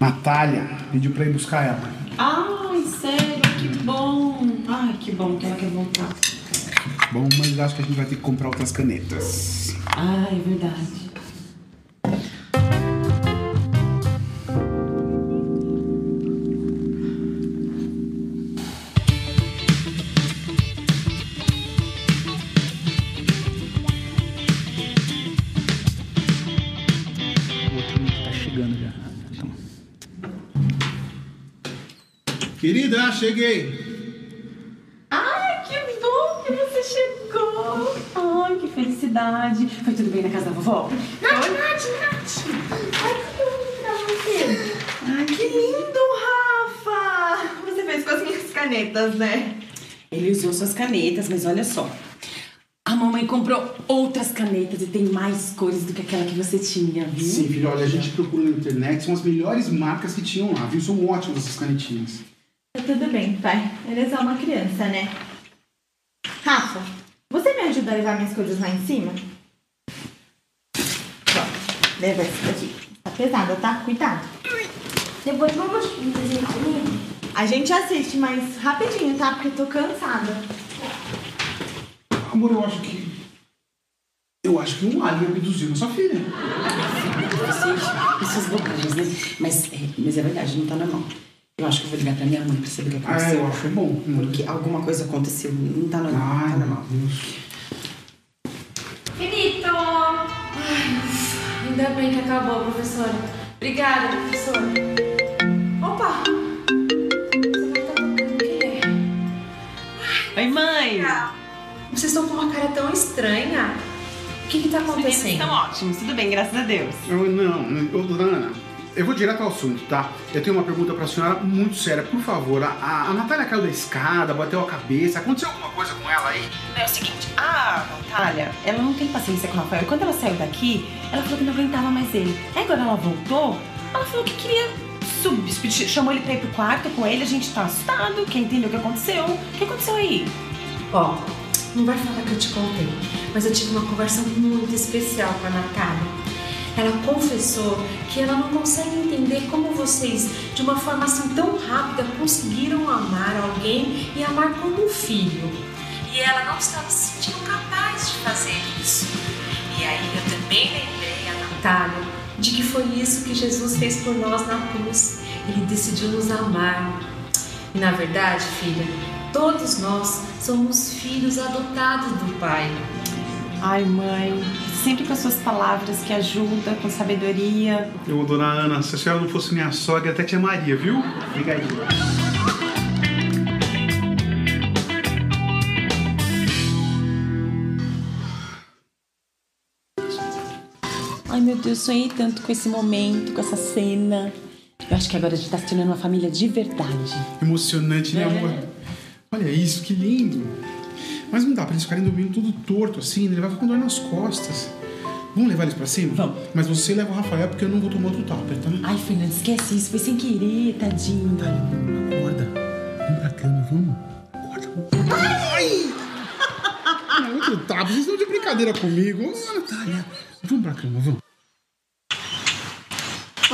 Natália pediu pra ir buscar ela. Ai, sério, que bom. Ai, que bom que ela quer voltar. Bom, mas acho que a gente vai ter que comprar outras canetas. Ah, é verdade. Querida, cheguei. Ai, que bom que você chegou. Ai, que felicidade. Foi tudo bem na casa da vovó? Nath, Nath, Nath! Ai, que lindo pra você! Ai, que lindo, Rafa. Você fez com as minhas canetas, né? Ele usou suas canetas, mas olha só. A mamãe comprou outras canetas e tem mais cores do que aquela que você tinha, viu? Sim, filho, olha, a gente procura na internet, são as melhores marcas que tinham lá, viu? São ótimas essas canetinhas. Tá tudo bem, pai. Ele é só uma criança, né? Rafa, você me ajuda a levar minhas coisas lá em cima? Pronto, leva essa daqui. Tá pesada, tá? Cuidado. Depois vamos comigo? A gente assiste, mas rapidinho, tá? Porque eu tô cansada. Amor, eu acho que. Eu acho que um alien abduziu a sua filha. Vocês, essas bobagens, né? Mas é, mas é verdade, não tá normal. Eu acho que eu vou ligar pra minha mãe pra saber o que Ah, aconteceu. eu acho bom. Porque alguma coisa aconteceu. Não tá normal. não Ai, tá normal. Deus. Felipe! Ainda bem que acabou, professora. Obrigada, professora. Opa! Oi, mãe! Vocês estão com uma cara tão estranha. O que que tá Os meninos acontecendo? estão ótimos, tudo bem, graças a Deus. Eu, não, ô, dona Ana, eu vou direto ao assunto, tá? Eu tenho uma pergunta pra senhora muito séria. Por favor, a, a, Natália caiu da escada, bateu a cabeça. Aconteceu alguma coisa com ela aí? É o seguinte, a Natália, ela não tem paciência com o Rafael. Quando ela saiu daqui, ela falou que não aguentava mais ele. Aí quando ela voltou, ela falou que queria subir, chamou ele pra ir pro quarto com ele, a gente tá assustado, quer entender o que aconteceu? O que aconteceu aí? Ó, não vai falar que eu te contei, mas eu tive uma conversa muito especial com a Natália. Ela confessou que ela não consegue entender como vocês, de uma forma assim tão rápida, conseguiram amar alguém e amar como um filho. E ela não estava se sentindo capaz de fazer isso. E aí eu também lembrei a Natália de que foi isso que Jesus fez por nós na cruz. Ele decidiu nos amar. E na verdade, filha, todos nós somos filhos adotados do Pai. Ai, mãe, sempre com as suas palavras que ajudam, com sabedoria. Eu, dona Ana, se a senhora não fosse minha sogra, até tia Maria, viu? Fica aí. Ai, meu Deus, sonhei tanto com esse momento, com essa cena. Eu acho que agora a gente tá se tornando uma família de verdade. Emocionante, né, É. amor? Olha isso, que lindo. Mas não dá pra eles ficarem dormindo tudo torto assim, né? ele vai ficar com dor nas costas. Vamos levar eles pra cima? Vamos. Mas você leva o Rafael porque eu não vou tomar outro tapa, tá? Ai, Fernando, esquece isso, foi sem querer, tadinho. Acorda. Vamos pra cama, vamos. Acorda. Ai! Não, outro tapa, vocês estão de brincadeira comigo. Natália, vamos pra cama, vamos.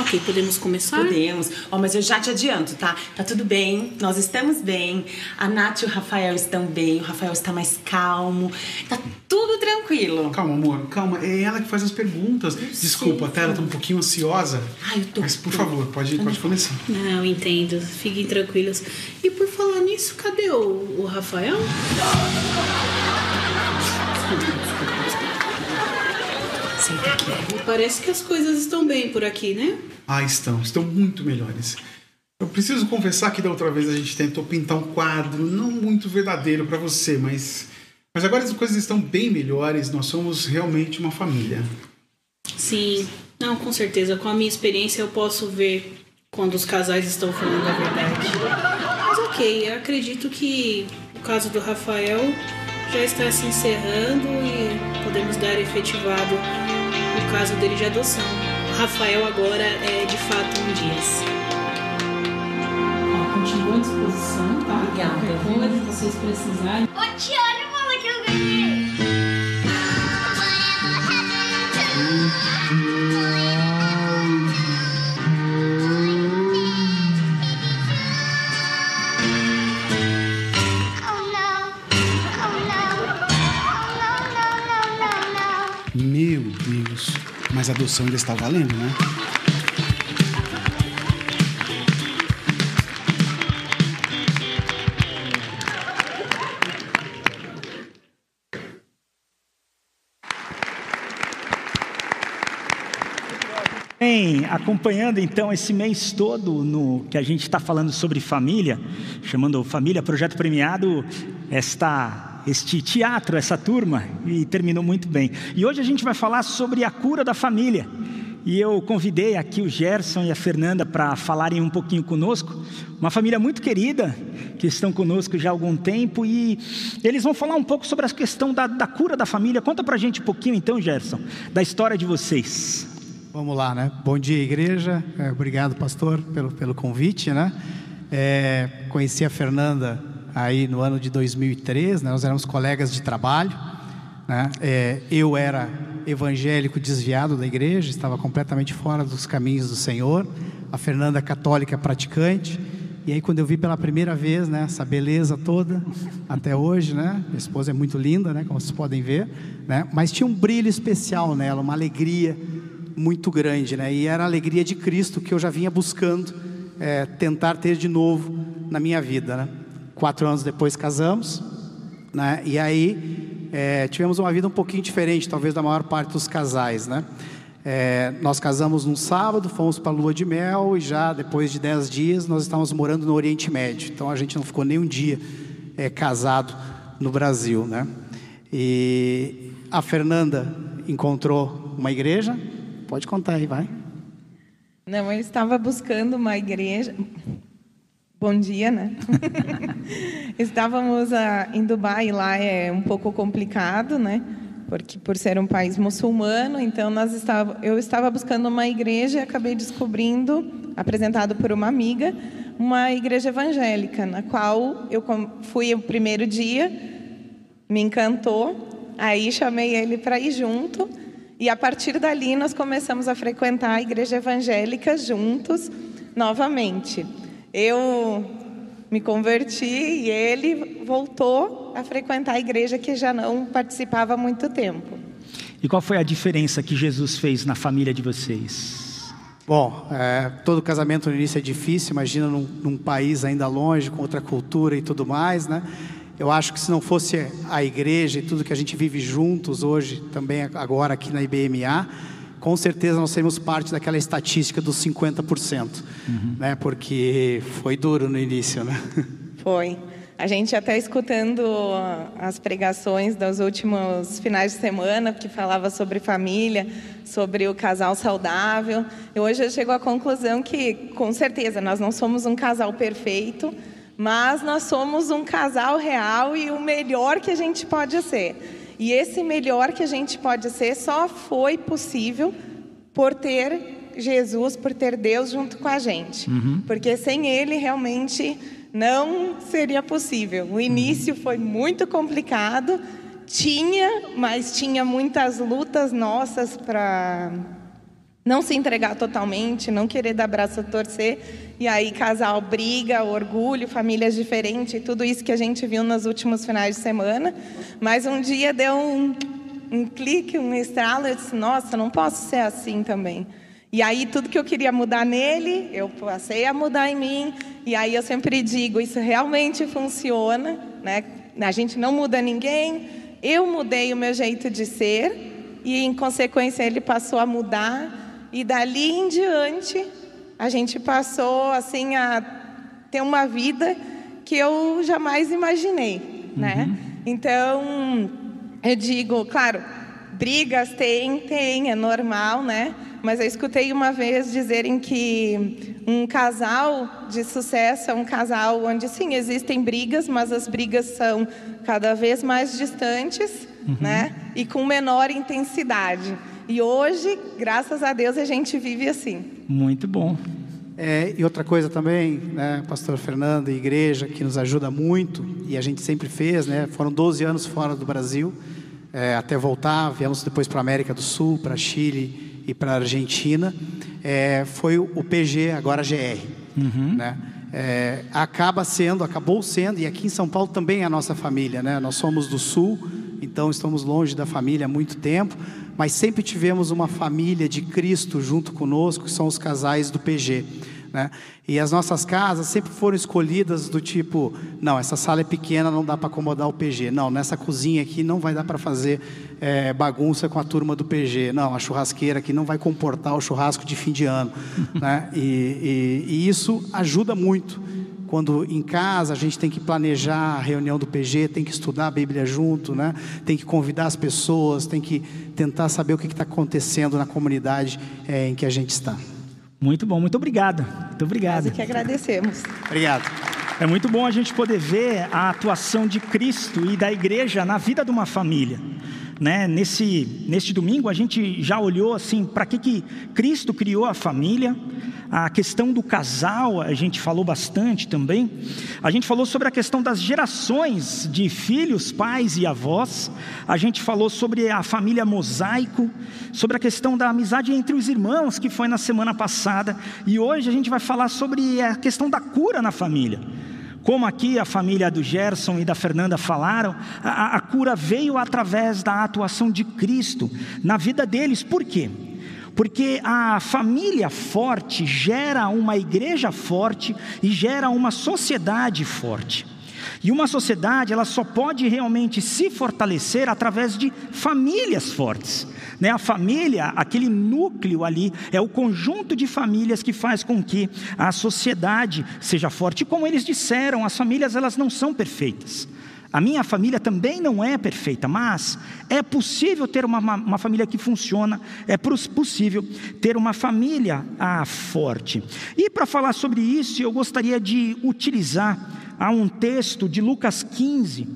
Ok, podemos começar? Podemos. Ó, mas eu já te adianto, tá? Tá tudo bem, nós estamos bem. A Nath e o Rafael estão bem, o Rafael está mais calmo. Tá tudo tranquilo. Calma, amor, calma. É ela que faz as perguntas. Desculpa, até ela tá um pouquinho ansiosa. Ai, eu tô. Mas, por favor, pode, pode começar. Não, entendo. Fiquem tranquilos. E por falar nisso, cadê o, o Rafael? Senta. Me parece que as coisas estão bem por aqui, né? Ah, estão. Estão muito melhores. Eu preciso confessar que da outra vez a gente tentou pintar um quadro não muito verdadeiro pra você, mas. Mas agora as coisas estão bem melhores, nós somos realmente uma família. Sim. Não, com certeza. Com a minha experiência eu posso ver quando os casais estão falando a verdade. Mas ok, eu acredito que o caso do Rafael já está se encerrando e podemos dar efetivado o caso dele de adoção. O Rafael agora é de fato um Dias. Ó, continua à disposição, tá? Obrigada, Qualquer viu? coisa que vocês precisarem. Ô tia, Adoção ainda está valendo, né? Bem, acompanhando então esse mês todo no que a gente está falando sobre família, chamando Família Projeto Premiado, esta, este teatro, essa turma, e terminou muito bem. E hoje a gente vai falar sobre a cura da família. E eu convidei aqui o Gerson e a Fernanda para falarem um pouquinho conosco. Uma família muito querida, que estão conosco já há algum tempo, e eles vão falar um pouco sobre a questão da, da cura da família. Conta para a gente um pouquinho então, Gerson, da história de vocês. Vamos lá, né? Bom dia, igreja. É, obrigado, pastor, pelo, pelo convite, né? É, conheci a Fernanda aí no ano de 2003, né? nós éramos colegas de trabalho, né? É, eu era evangélico desviado da igreja, estava completamente fora dos caminhos do Senhor. A Fernanda católica praticante. E aí quando eu vi pela primeira vez, né, essa beleza toda até hoje, né? Minha esposa é muito linda, né, como vocês podem ver, né? Mas tinha um brilho especial nela, uma alegria muito grande, né? E era a alegria de Cristo que eu já vinha buscando é, tentar ter de novo na minha vida, né? Quatro anos depois casamos, né? E aí é, tivemos uma vida um pouquinho diferente, talvez da maior parte dos casais, né? É, nós casamos num sábado, fomos para a lua de mel e já depois de dez dias nós estávamos morando no Oriente Médio. Então a gente não ficou nem um dia é, casado no Brasil, né? E a Fernanda encontrou uma igreja, Pode contar aí, vai. Não, eu estava buscando uma igreja. Bom dia, né? Estávamos ah, em Dubai, lá é um pouco complicado, né? Porque por ser um país muçulmano, então nós estava, eu estava buscando uma igreja e acabei descobrindo, apresentado por uma amiga, uma igreja evangélica, na qual eu fui o primeiro dia, me encantou, aí chamei ele para ir junto. E a partir dali nós começamos a frequentar a igreja evangélica juntos novamente. Eu me converti e ele voltou a frequentar a igreja que já não participava há muito tempo. E qual foi a diferença que Jesus fez na família de vocês? Bom, é, todo casamento no início é difícil, imagina num, num país ainda longe, com outra cultura e tudo mais, né? Eu acho que se não fosse a igreja e tudo que a gente vive juntos hoje, também agora aqui na IBMA, com certeza nós seremos parte daquela estatística dos 50%, uhum. né? Porque foi duro no início, né? Foi. A gente até escutando as pregações dos últimos finais de semana, que falava sobre família, sobre o casal saudável. E hoje eu chego à conclusão que, com certeza, nós não somos um casal perfeito, mas nós somos um casal real e o melhor que a gente pode ser. E esse melhor que a gente pode ser só foi possível por ter Jesus, por ter Deus junto com a gente. Uhum. Porque sem Ele realmente não seria possível. O início uhum. foi muito complicado, tinha, mas tinha muitas lutas nossas para não se entregar totalmente, não querer dar braço a torcer. E aí, casal briga, orgulho, famílias diferentes, tudo isso que a gente viu nos últimos finais de semana. Mas um dia deu um, um clique, um estralo, eu disse: Nossa, não posso ser assim também. E aí, tudo que eu queria mudar nele, eu passei a mudar em mim. E aí, eu sempre digo: Isso realmente funciona. Né? A gente não muda ninguém. Eu mudei o meu jeito de ser. E, em consequência, ele passou a mudar. E dali em diante, a gente passou assim a ter uma vida que eu jamais imaginei, né? uhum. Então, eu digo, claro, brigas tem, tem, é normal, né? Mas eu escutei uma vez dizerem que um casal de sucesso é um casal onde sim existem brigas, mas as brigas são cada vez mais distantes, uhum. né? E com menor intensidade. E hoje, graças a Deus, a gente vive assim. Muito bom. É, e outra coisa também, né, pastor Fernando, igreja, que nos ajuda muito, e a gente sempre fez, né, foram 12 anos fora do Brasil, é, até voltar, viemos depois para a América do Sul, para Chile e para a Argentina, é, foi o PG, agora GR. Uhum. Né? É, acaba sendo, acabou sendo, e aqui em São Paulo também é a nossa família, né? nós somos do Sul, então estamos longe da família há muito tempo, mas sempre tivemos uma família de Cristo junto conosco, que são os casais do PG. Né? E as nossas casas sempre foram escolhidas do tipo: não, essa sala é pequena, não dá para acomodar o PG. Não, nessa cozinha aqui não vai dar para fazer é, bagunça com a turma do PG. Não, a churrasqueira aqui não vai comportar o churrasco de fim de ano. né? E, e, e isso ajuda muito quando em casa a gente tem que planejar a reunião do PG, tem que estudar a Bíblia junto, né? tem que convidar as pessoas, tem que tentar saber o que está acontecendo na comunidade é, em que a gente está. Muito bom, muito obrigado. Muito obrigado. Nós que agradecemos. Obrigado. É muito bom a gente poder ver a atuação de Cristo e da igreja na vida de uma família. Né? Nesse, neste domingo a gente já olhou assim para que, que Cristo criou a família, a questão do casal, a gente falou bastante também. A gente falou sobre a questão das gerações de filhos, pais e avós. A gente falou sobre a família mosaico, sobre a questão da amizade entre os irmãos, que foi na semana passada. E hoje a gente vai falar sobre a questão da cura na família. Como aqui a família do Gerson e da Fernanda falaram, a, a cura veio através da atuação de Cristo na vida deles. Por quê? Porque a família forte gera uma igreja forte e gera uma sociedade forte. E uma sociedade, ela só pode realmente se fortalecer através de famílias fortes. Né? A família, aquele núcleo ali, é o conjunto de famílias que faz com que a sociedade seja forte. E como eles disseram, as famílias elas não são perfeitas. A minha família também não é perfeita, mas é possível ter uma, uma família que funciona, é possível ter uma família ah, forte. E para falar sobre isso, eu gostaria de utilizar há um texto de Lucas 15,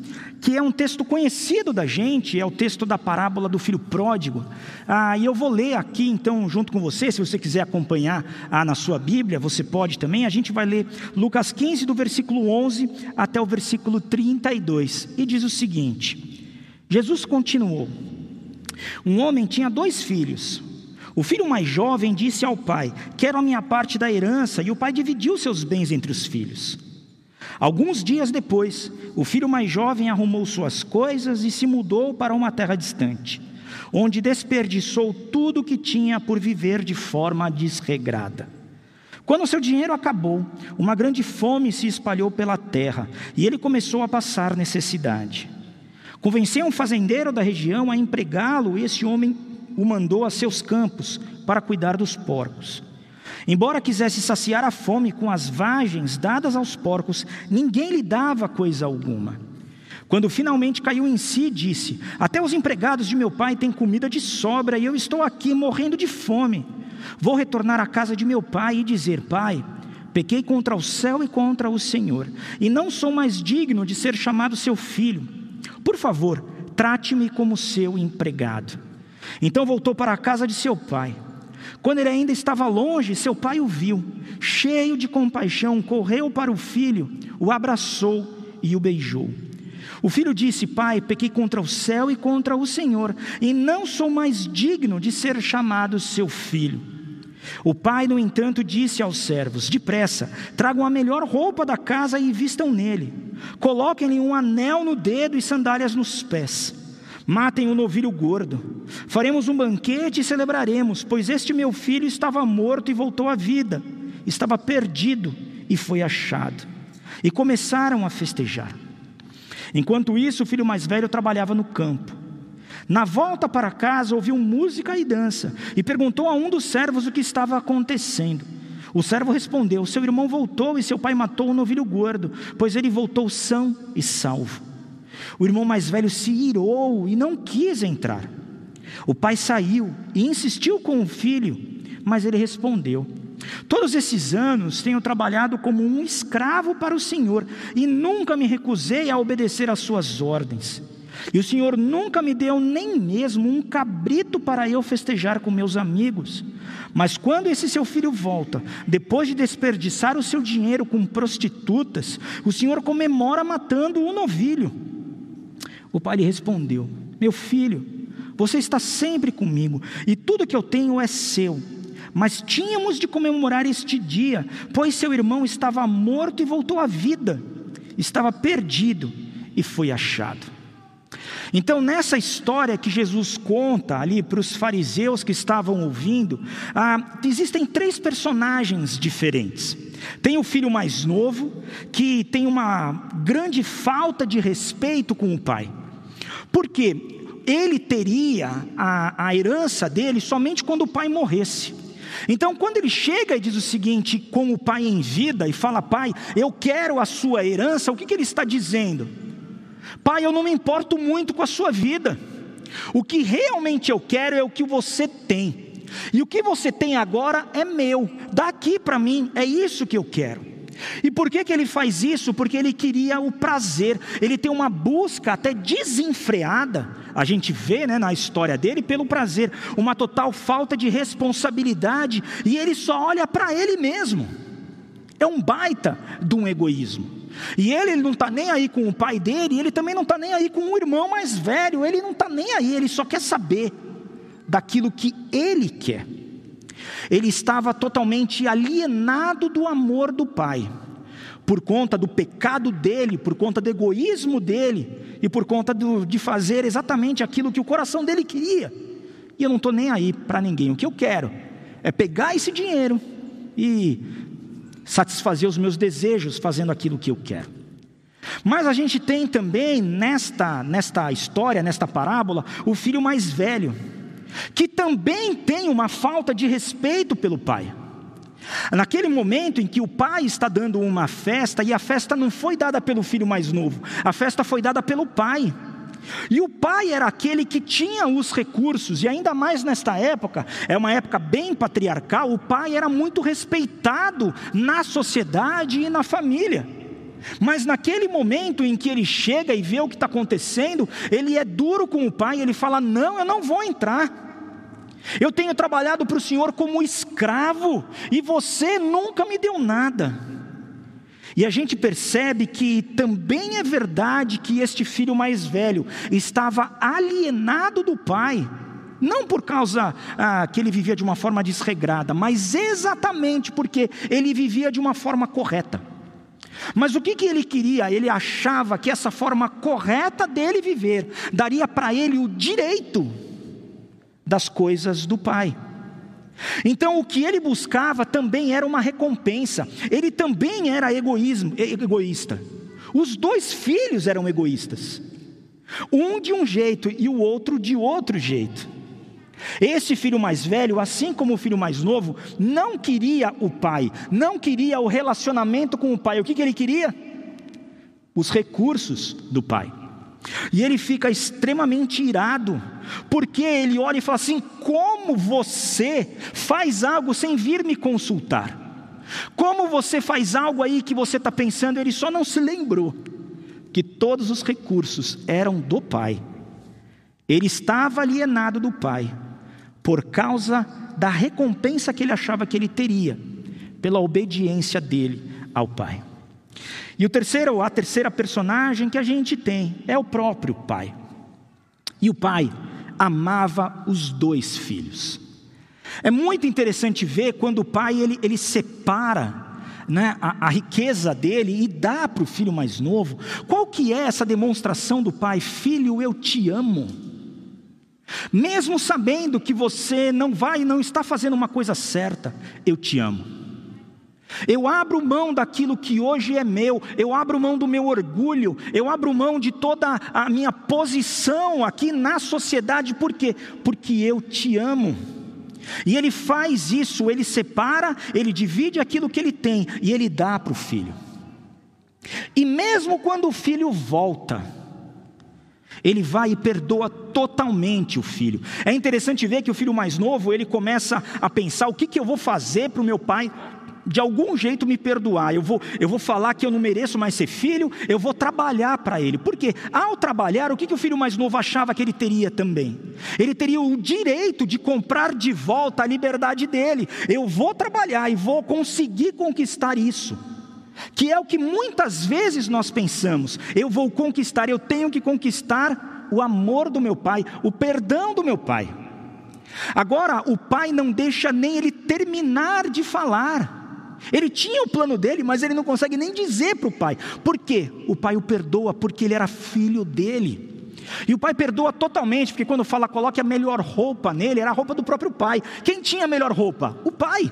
que é um texto conhecido da gente, é o texto da parábola do filho pródigo. Ah, e eu vou ler aqui então junto com você, se você quiser acompanhar ah, na sua Bíblia, você pode também. A gente vai ler Lucas 15, do versículo 11 até o versículo 32, e diz o seguinte: Jesus continuou: Um homem tinha dois filhos. O filho mais jovem disse ao pai: Quero a minha parte da herança, e o pai dividiu seus bens entre os filhos. Alguns dias depois, o filho mais jovem arrumou suas coisas e se mudou para uma terra distante, onde desperdiçou tudo o que tinha por viver de forma desregrada. Quando seu dinheiro acabou, uma grande fome se espalhou pela terra e ele começou a passar necessidade. Convenceu um fazendeiro da região a empregá-lo e esse homem o mandou a seus campos para cuidar dos porcos. Embora quisesse saciar a fome com as vagens dadas aos porcos, ninguém lhe dava coisa alguma. Quando finalmente caiu em si, disse: Até os empregados de meu pai têm comida de sobra e eu estou aqui morrendo de fome. Vou retornar à casa de meu pai e dizer: Pai, pequei contra o céu e contra o Senhor, e não sou mais digno de ser chamado seu filho. Por favor, trate-me como seu empregado. Então voltou para a casa de seu pai. Quando ele ainda estava longe, seu pai o viu, cheio de compaixão, correu para o filho, o abraçou e o beijou. O filho disse: Pai, pequei contra o céu e contra o Senhor, e não sou mais digno de ser chamado seu filho. O pai, no entanto, disse aos servos: Depressa, tragam a melhor roupa da casa e vistam nele. Coloquem-lhe um anel no dedo e sandálias nos pés. Matem o novilho gordo. Faremos um banquete e celebraremos, pois este meu filho estava morto e voltou à vida, estava perdido e foi achado. E começaram a festejar. Enquanto isso, o filho mais velho trabalhava no campo. Na volta para casa, ouviu música e dança e perguntou a um dos servos o que estava acontecendo. O servo respondeu: Seu irmão voltou e seu pai matou o novilho gordo, pois ele voltou são e salvo. O irmão mais velho se irou e não quis entrar. O pai saiu e insistiu com o filho, mas ele respondeu: Todos esses anos tenho trabalhado como um escravo para o Senhor e nunca me recusei a obedecer às suas ordens. E o Senhor nunca me deu nem mesmo um cabrito para eu festejar com meus amigos. Mas quando esse seu filho volta, depois de desperdiçar o seu dinheiro com prostitutas, o Senhor comemora matando o novilho. O pai lhe respondeu: Meu filho, você está sempre comigo e tudo que eu tenho é seu. Mas tínhamos de comemorar este dia, pois seu irmão estava morto e voltou à vida, estava perdido e foi achado. Então, nessa história que Jesus conta ali para os fariseus que estavam ouvindo, ah, existem três personagens diferentes. Tem o filho mais novo, que tem uma grande falta de respeito com o pai. Por quê? Ele teria a, a herança dele somente quando o pai morresse. Então, quando ele chega e diz o seguinte, com o pai em vida, e fala, pai, eu quero a sua herança, o que, que ele está dizendo? Pai, eu não me importo muito com a sua vida. O que realmente eu quero é o que você tem. E o que você tem agora é meu. Dá aqui para mim, é isso que eu quero. E por que, que ele faz isso? Porque ele queria o prazer, ele tem uma busca até desenfreada, a gente vê né, na história dele, pelo prazer, uma total falta de responsabilidade, e ele só olha para ele mesmo. É um baita de um egoísmo. E ele, ele não está nem aí com o pai dele, ele também não está nem aí com o irmão mais velho, ele não está nem aí, ele só quer saber daquilo que ele quer. Ele estava totalmente alienado do amor do pai, por conta do pecado dele, por conta do egoísmo dele e por conta do, de fazer exatamente aquilo que o coração dele queria. E eu não estou nem aí para ninguém. O que eu quero é pegar esse dinheiro e satisfazer os meus desejos fazendo aquilo que eu quero. Mas a gente tem também nesta, nesta história, nesta parábola, o filho mais velho, que também tem uma falta de respeito pelo pai. Naquele momento em que o pai está dando uma festa, e a festa não foi dada pelo filho mais novo, a festa foi dada pelo pai. E o pai era aquele que tinha os recursos, e ainda mais nesta época, é uma época bem patriarcal, o pai era muito respeitado na sociedade e na família. Mas naquele momento em que ele chega e vê o que está acontecendo, ele é duro com o pai, ele fala: Não, eu não vou entrar. Eu tenho trabalhado para o Senhor como escravo, e você nunca me deu nada. E a gente percebe que também é verdade que este filho mais velho estava alienado do pai, não por causa ah, que ele vivia de uma forma desregrada, mas exatamente porque ele vivia de uma forma correta. Mas o que, que ele queria? Ele achava que essa forma correta dele viver daria para ele o direito das coisas do pai. Então, o que ele buscava também era uma recompensa, ele também era egoísmo, egoísta. Os dois filhos eram egoístas, um de um jeito e o outro de outro jeito. Esse filho mais velho, assim como o filho mais novo, não queria o pai, não queria o relacionamento com o pai. O que, que ele queria? Os recursos do pai. E ele fica extremamente irado, porque ele olha e fala assim: como você faz algo sem vir me consultar? Como você faz algo aí que você está pensando, ele só não se lembrou que todos os recursos eram do pai. Ele estava alienado do pai, por causa da recompensa que ele achava que ele teria, pela obediência dele ao pai. E o terceiro, a terceira personagem que a gente tem é o próprio pai. E o pai amava os dois filhos. É muito interessante ver quando o pai ele, ele separa né, a, a, riqueza dele e dá para o filho mais novo. Qual que é essa demonstração do pai? Filho, eu te amo. Mesmo sabendo que você não vai e não está fazendo uma coisa certa, eu te amo. Eu abro mão daquilo que hoje é meu, eu abro mão do meu orgulho, eu abro mão de toda a minha posição aqui na sociedade, por quê? Porque eu te amo. E ele faz isso, ele separa, ele divide aquilo que ele tem e ele dá para o filho. E mesmo quando o filho volta, ele vai e perdoa totalmente o filho. É interessante ver que o filho mais novo, ele começa a pensar: o que, que eu vou fazer para o meu pai de algum jeito me perdoar, eu vou, eu vou falar que eu não mereço mais ser filho, eu vou trabalhar para ele. Porque ao trabalhar, o que, que o filho mais novo achava que ele teria também? Ele teria o direito de comprar de volta a liberdade dele. Eu vou trabalhar e vou conseguir conquistar isso. Que é o que muitas vezes nós pensamos. Eu vou conquistar, eu tenho que conquistar o amor do meu pai, o perdão do meu pai. Agora, o pai não deixa nem ele terminar de falar. Ele tinha o plano dele, mas ele não consegue nem dizer para o pai. Por quê? O pai o perdoa porque ele era filho dele. E o pai perdoa totalmente, porque quando fala coloque a melhor roupa nele, era a roupa do próprio pai. Quem tinha a melhor roupa? O pai.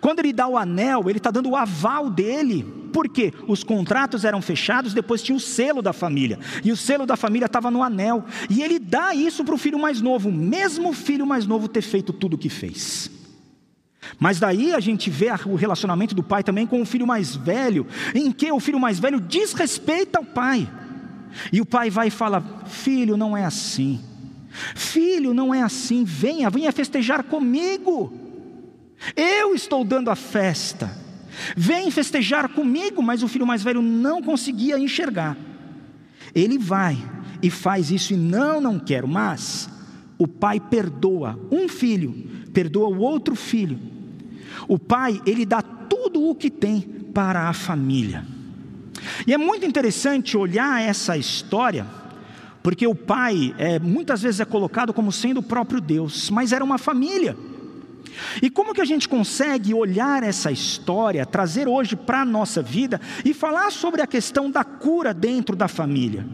Quando ele dá o anel, ele está dando o aval dele. Por quê? Os contratos eram fechados, depois tinha o selo da família. E o selo da família estava no anel. E ele dá isso para o filho mais novo, mesmo o filho mais novo ter feito tudo o que fez. Mas daí a gente vê o relacionamento do pai também com o filho mais velho, em que o filho mais velho desrespeita o pai. E o pai vai e fala: Filho, não é assim. Filho, não é assim. Venha, venha festejar comigo. Eu estou dando a festa. Vem festejar comigo, mas o filho mais velho não conseguia enxergar. Ele vai e faz isso e não, não quero, mas o pai perdoa um filho, perdoa o outro filho. O pai, ele dá tudo o que tem para a família. E é muito interessante olhar essa história, porque o pai é, muitas vezes é colocado como sendo o próprio Deus, mas era uma família. E como que a gente consegue olhar essa história, trazer hoje para a nossa vida e falar sobre a questão da cura dentro da família?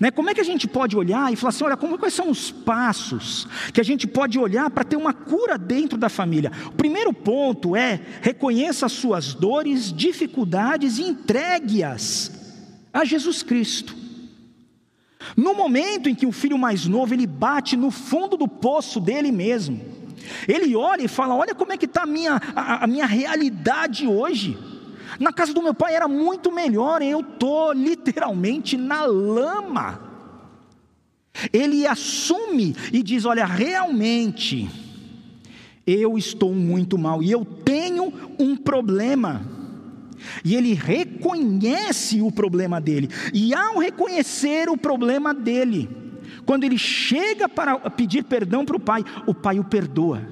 Né? Como é que a gente pode olhar e falar assim: olha, como, quais são os passos que a gente pode olhar para ter uma cura dentro da família? O primeiro ponto é reconheça as suas dores, dificuldades e entregue-as a Jesus Cristo. No momento em que o filho mais novo ele bate no fundo do poço dele mesmo, ele olha e fala: Olha como é que está a minha, a, a minha realidade hoje. Na casa do meu pai era muito melhor, eu estou literalmente na lama. Ele assume e diz: Olha, realmente, eu estou muito mal e eu tenho um problema. E ele reconhece o problema dele, e ao reconhecer o problema dele, quando ele chega para pedir perdão para o pai, o pai o perdoa.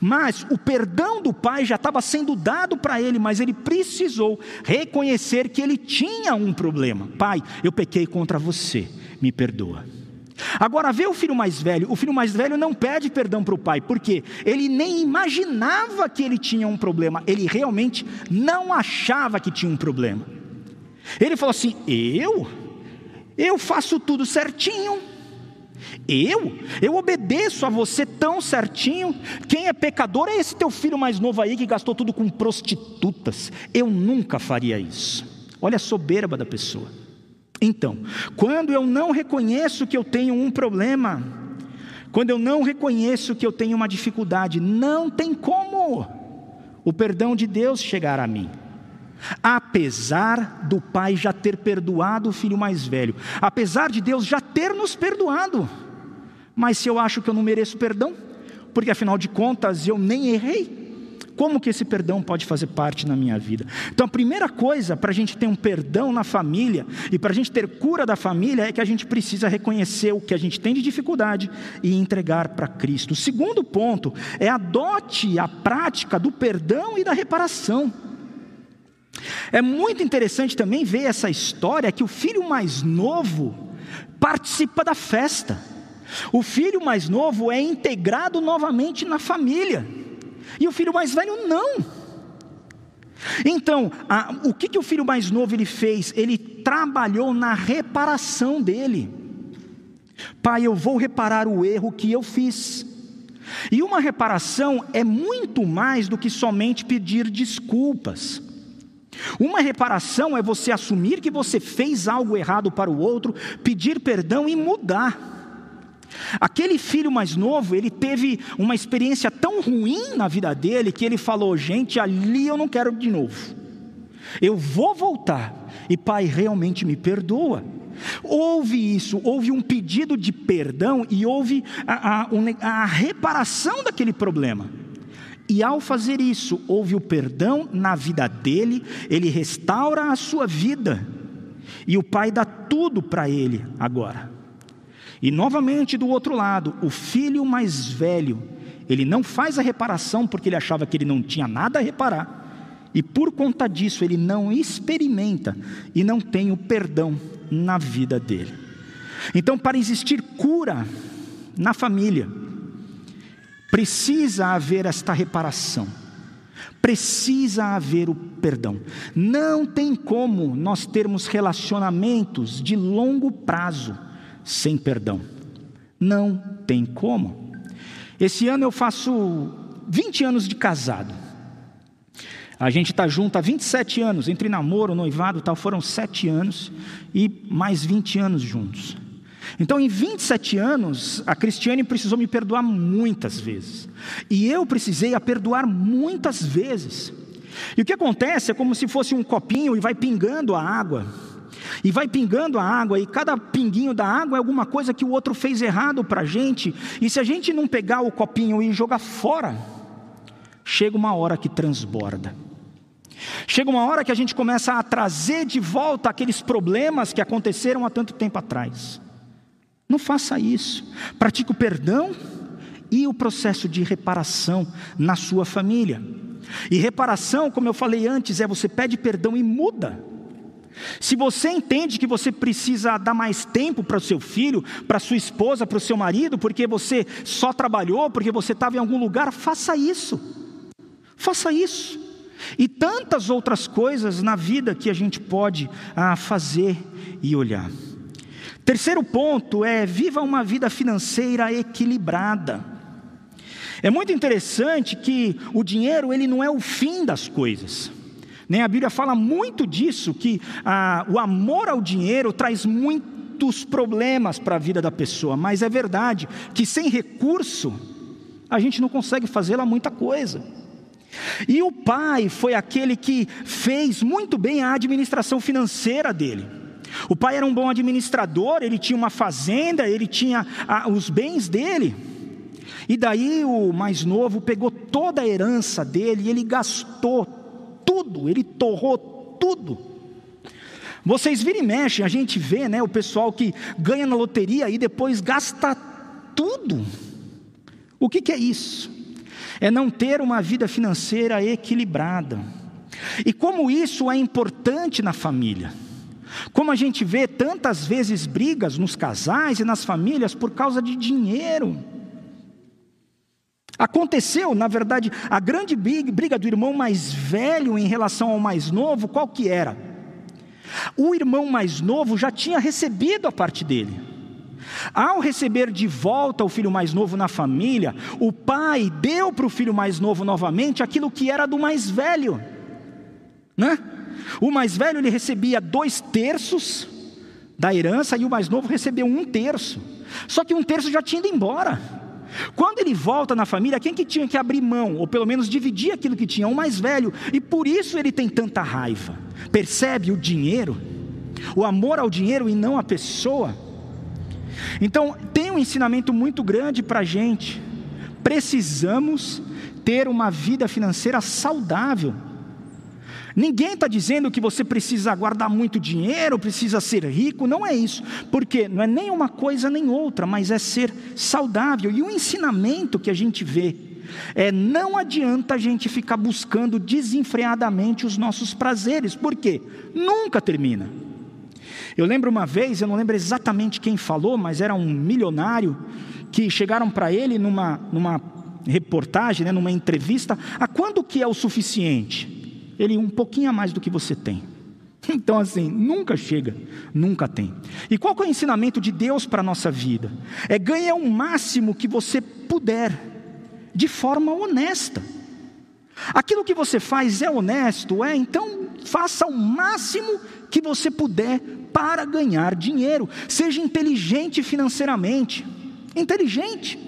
Mas o perdão do pai já estava sendo dado para ele, mas ele precisou reconhecer que ele tinha um problema. Pai, eu pequei contra você, me perdoa. Agora vê o filho mais velho. O filho mais velho não pede perdão para o pai, porque ele nem imaginava que ele tinha um problema. Ele realmente não achava que tinha um problema. Ele falou assim: Eu? Eu faço tudo certinho. Eu? Eu obedeço a você tão certinho. Quem é pecador é esse teu filho mais novo aí que gastou tudo com prostitutas. Eu nunca faria isso. Olha a soberba da pessoa. Então, quando eu não reconheço que eu tenho um problema, quando eu não reconheço que eu tenho uma dificuldade, não tem como o perdão de Deus chegar a mim. Apesar do pai já ter perdoado o filho mais velho, apesar de Deus já ter nos perdoado, mas se eu acho que eu não mereço perdão, porque afinal de contas eu nem errei, como que esse perdão pode fazer parte na minha vida? Então, a primeira coisa para a gente ter um perdão na família e para a gente ter cura da família é que a gente precisa reconhecer o que a gente tem de dificuldade e entregar para Cristo. O segundo ponto é adote a prática do perdão e da reparação. É muito interessante também ver essa história que o filho mais novo participa da festa. O filho mais novo é integrado novamente na família, e o filho mais velho não. Então, a, o que, que o filho mais novo ele fez? Ele trabalhou na reparação dele. Pai, eu vou reparar o erro que eu fiz. E uma reparação é muito mais do que somente pedir desculpas. Uma reparação é você assumir que você fez algo errado para o outro, pedir perdão e mudar. Aquele filho mais novo, ele teve uma experiência tão ruim na vida dele que ele falou: gente, ali eu não quero de novo. Eu vou voltar e pai realmente me perdoa. Houve isso, houve um pedido de perdão e houve a, a, a reparação daquele problema. E ao fazer isso, houve o perdão na vida dele, ele restaura a sua vida, e o pai dá tudo para ele agora. E novamente do outro lado, o filho mais velho, ele não faz a reparação porque ele achava que ele não tinha nada a reparar. E por conta disso, ele não experimenta e não tem o perdão na vida dele. Então, para existir cura na família, precisa haver esta reparação. Precisa haver o perdão. Não tem como nós termos relacionamentos de longo prazo sem perdão. Não tem como. Esse ano eu faço 20 anos de casado. A gente está junto há 27 anos, entre namoro, noivado tal, foram 7 anos e mais 20 anos juntos. Então, em 27 anos, a Cristiane precisou me perdoar muitas vezes. E eu precisei a perdoar muitas vezes. E o que acontece é como se fosse um copinho e vai pingando a água. E vai pingando a água, e cada pinguinho da água é alguma coisa que o outro fez errado para a gente. E se a gente não pegar o copinho e jogar fora, chega uma hora que transborda. Chega uma hora que a gente começa a trazer de volta aqueles problemas que aconteceram há tanto tempo atrás. Não faça isso. Pratique o perdão e o processo de reparação na sua família. E reparação, como eu falei antes, é você pede perdão e muda. Se você entende que você precisa dar mais tempo para o seu filho, para sua esposa, para o seu marido, porque você só trabalhou, porque você estava em algum lugar, faça isso. Faça isso. E tantas outras coisas na vida que a gente pode ah, fazer e olhar. Terceiro ponto é viva uma vida financeira equilibrada. É muito interessante que o dinheiro ele não é o fim das coisas. Nem a Bíblia fala muito disso, que ah, o amor ao dinheiro traz muitos problemas para a vida da pessoa, mas é verdade que sem recurso a gente não consegue fazer lá muita coisa. E o pai foi aquele que fez muito bem a administração financeira dele. O pai era um bom administrador, ele tinha uma fazenda, ele tinha ah, os bens dele. E daí o mais novo pegou toda a herança dele e ele gastou tudo, ele torrou tudo. Vocês viram e mexem, a gente vê né, o pessoal que ganha na loteria e depois gasta tudo. O que, que é isso? É não ter uma vida financeira equilibrada. E como isso é importante na família. Como a gente vê tantas vezes brigas nos casais e nas famílias por causa de dinheiro. Aconteceu, na verdade, a grande briga do irmão mais velho em relação ao mais novo, qual que era? O irmão mais novo já tinha recebido a parte dele. Ao receber de volta o filho mais novo na família, o pai deu para o filho mais novo novamente aquilo que era do mais velho, né? O mais velho ele recebia dois terços da herança e o mais novo recebeu um terço. Só que um terço já tinha ido embora. Quando ele volta na família, quem que tinha que abrir mão, ou pelo menos dividir aquilo que tinha? O mais velho, e por isso ele tem tanta raiva. Percebe o dinheiro, o amor ao dinheiro e não à pessoa. Então, tem um ensinamento muito grande para a gente. Precisamos ter uma vida financeira saudável. Ninguém está dizendo que você precisa guardar muito dinheiro, precisa ser rico, não é isso, porque não é nem uma coisa nem outra, mas é ser saudável. E o ensinamento que a gente vê é não adianta a gente ficar buscando desenfreadamente os nossos prazeres, porque nunca termina. Eu lembro uma vez, eu não lembro exatamente quem falou, mas era um milionário que chegaram para ele numa, numa reportagem, né, numa entrevista, a quando que é o suficiente? Ele um pouquinho a mais do que você tem. Então, assim, nunca chega, nunca tem. E qual é o ensinamento de Deus para a nossa vida? É ganhar o máximo que você puder, de forma honesta. Aquilo que você faz é honesto, é? Então, faça o máximo que você puder para ganhar dinheiro. Seja inteligente financeiramente. Inteligente.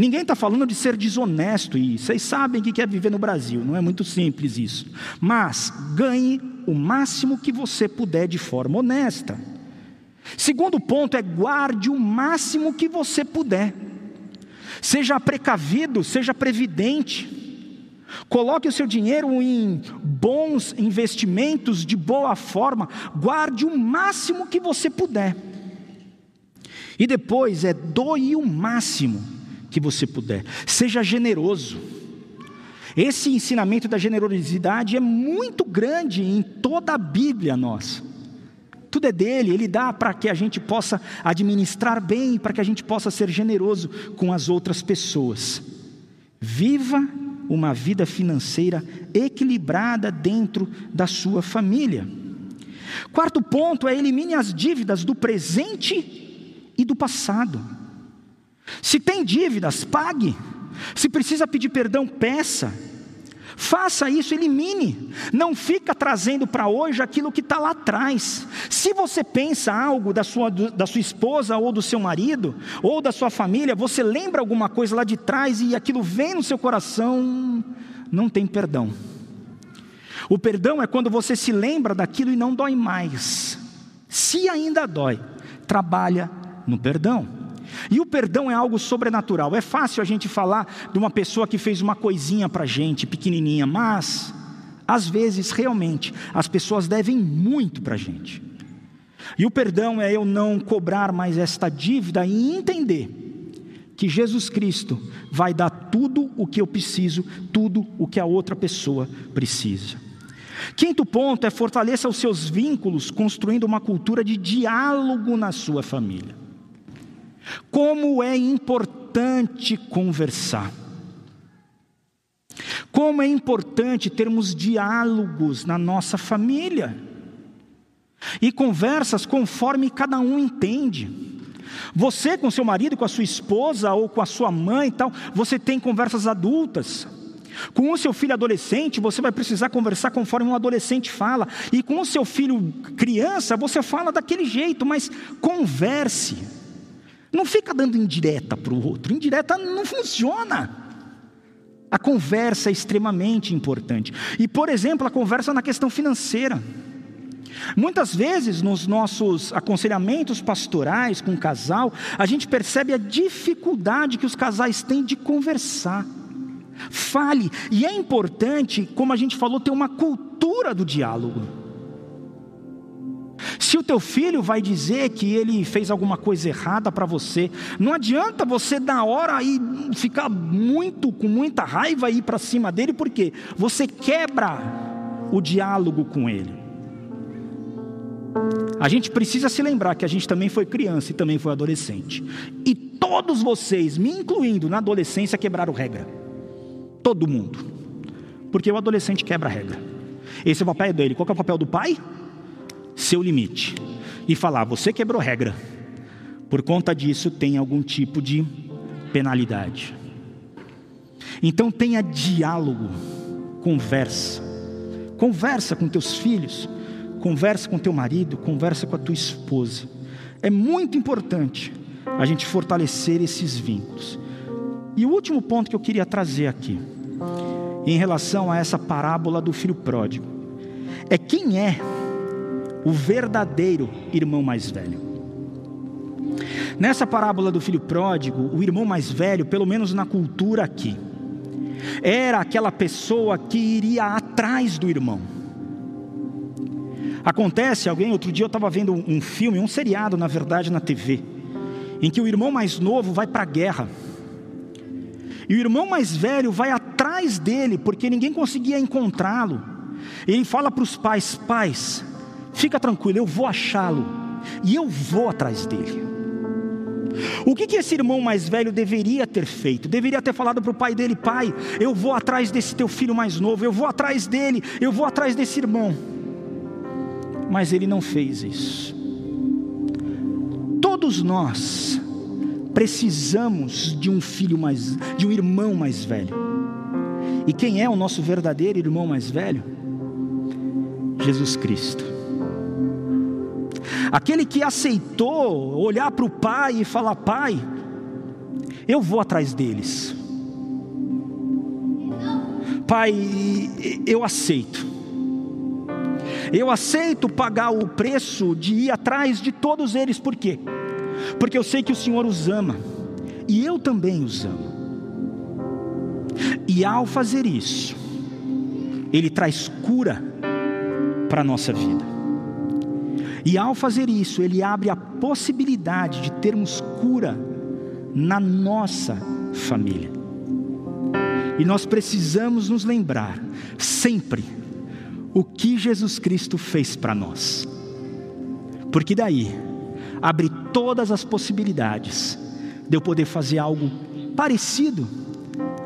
Ninguém está falando de ser desonesto, e vocês sabem o que é viver no Brasil, não é muito simples isso. Mas ganhe o máximo que você puder de forma honesta. Segundo ponto é guarde o máximo que você puder. Seja precavido, seja previdente. Coloque o seu dinheiro em bons investimentos de boa forma. Guarde o máximo que você puder. E depois é doe o máximo que você puder. Seja generoso. Esse ensinamento da generosidade é muito grande em toda a Bíblia nossa. Tudo é dele, ele dá para que a gente possa administrar bem, para que a gente possa ser generoso com as outras pessoas. Viva uma vida financeira equilibrada dentro da sua família. Quarto ponto é elimine as dívidas do presente e do passado. Se tem dívidas, pague. Se precisa pedir perdão, peça. Faça isso, elimine. Não fica trazendo para hoje aquilo que está lá atrás. Se você pensa algo da sua, da sua esposa ou do seu marido, ou da sua família, você lembra alguma coisa lá de trás e aquilo vem no seu coração, não tem perdão. O perdão é quando você se lembra daquilo e não dói mais. Se ainda dói, trabalha no perdão. E o perdão é algo sobrenatural. É fácil a gente falar de uma pessoa que fez uma coisinha para gente, pequenininha, mas às vezes realmente as pessoas devem muito para gente. E o perdão é eu não cobrar mais esta dívida e entender que Jesus Cristo vai dar tudo o que eu preciso, tudo o que a outra pessoa precisa. Quinto ponto é fortaleça os seus vínculos, construindo uma cultura de diálogo na sua família. Como é importante conversar. Como é importante termos diálogos na nossa família. E conversas conforme cada um entende. Você com seu marido, com a sua esposa ou com a sua mãe e tal, você tem conversas adultas. Com o seu filho adolescente, você vai precisar conversar conforme um adolescente fala. E com o seu filho criança, você fala daquele jeito, mas converse. Não fica dando indireta para o outro, indireta não funciona. A conversa é extremamente importante. E, por exemplo, a conversa na questão financeira. Muitas vezes nos nossos aconselhamentos pastorais com o casal, a gente percebe a dificuldade que os casais têm de conversar. Fale, e é importante, como a gente falou, ter uma cultura do diálogo. Se o teu filho vai dizer que ele fez alguma coisa errada para você, não adianta você na hora aí ficar muito com muita raiva e ir para cima dele, porque você quebra o diálogo com ele. A gente precisa se lembrar que a gente também foi criança e também foi adolescente. E todos vocês, me incluindo na adolescência, quebraram regra. Todo mundo. Porque o adolescente quebra regra. Esse é o papel dele. Qual é o papel do pai? Seu limite e falar: você quebrou regra, por conta disso tem algum tipo de penalidade. Então tenha diálogo, conversa, conversa com teus filhos, conversa com teu marido, conversa com a tua esposa. É muito importante a gente fortalecer esses vínculos. E o último ponto que eu queria trazer aqui, em relação a essa parábola do filho pródigo, é quem é o verdadeiro irmão mais velho. Nessa parábola do filho pródigo, o irmão mais velho, pelo menos na cultura aqui, era aquela pessoa que iria atrás do irmão. Acontece, alguém, outro dia eu estava vendo um filme, um seriado, na verdade, na TV, em que o irmão mais novo vai para a guerra. E o irmão mais velho vai atrás dele, porque ninguém conseguia encontrá-lo. Ele fala para os pais: Pais, Fica tranquilo, eu vou achá-lo e eu vou atrás dele. O que, que esse irmão mais velho deveria ter feito? Deveria ter falado para o pai dele: Pai, eu vou atrás desse teu filho mais novo, eu vou atrás dele, eu vou atrás desse irmão. Mas ele não fez isso. Todos nós precisamos de um filho mais, de um irmão mais velho. E quem é o nosso verdadeiro irmão mais velho? Jesus Cristo. Aquele que aceitou olhar para o pai e falar: Pai, eu vou atrás deles. Pai, eu aceito. Eu aceito pagar o preço de ir atrás de todos eles, por quê? Porque eu sei que o Senhor os ama, e eu também os amo. E ao fazer isso, Ele traz cura para a nossa vida. E ao fazer isso, ele abre a possibilidade de termos cura na nossa família. E nós precisamos nos lembrar sempre o que Jesus Cristo fez para nós. Porque daí abre todas as possibilidades de eu poder fazer algo parecido,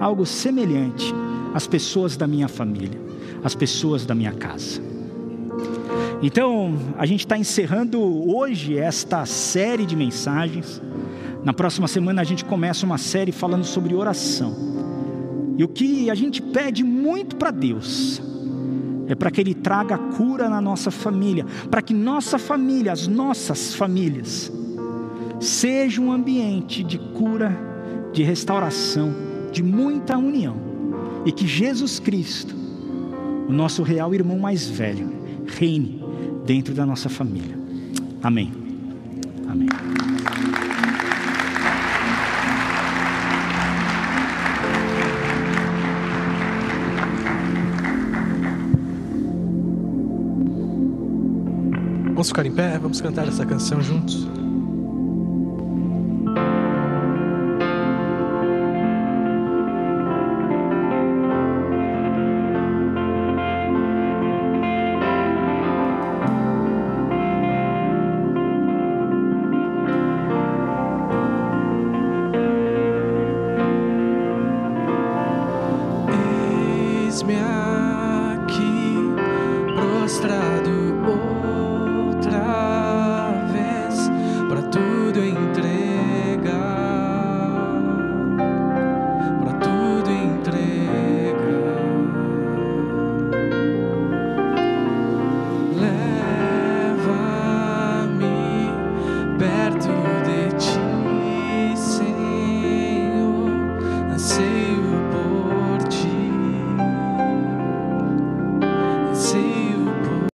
algo semelhante às pessoas da minha família, às pessoas da minha casa. Então, a gente está encerrando hoje esta série de mensagens Na próxima semana a gente começa uma série falando sobre oração. E o que a gente pede muito para Deus é para que Ele traga cura na nossa família, para que nossa família, as nossas famílias, seja um ambiente de cura, de restauração, de muita união, e que Jesus Cristo, o nosso real irmão mais velho, reine dentro da nossa família. Amém. Amém. Vamos ficar em pé, vamos cantar essa canção juntos.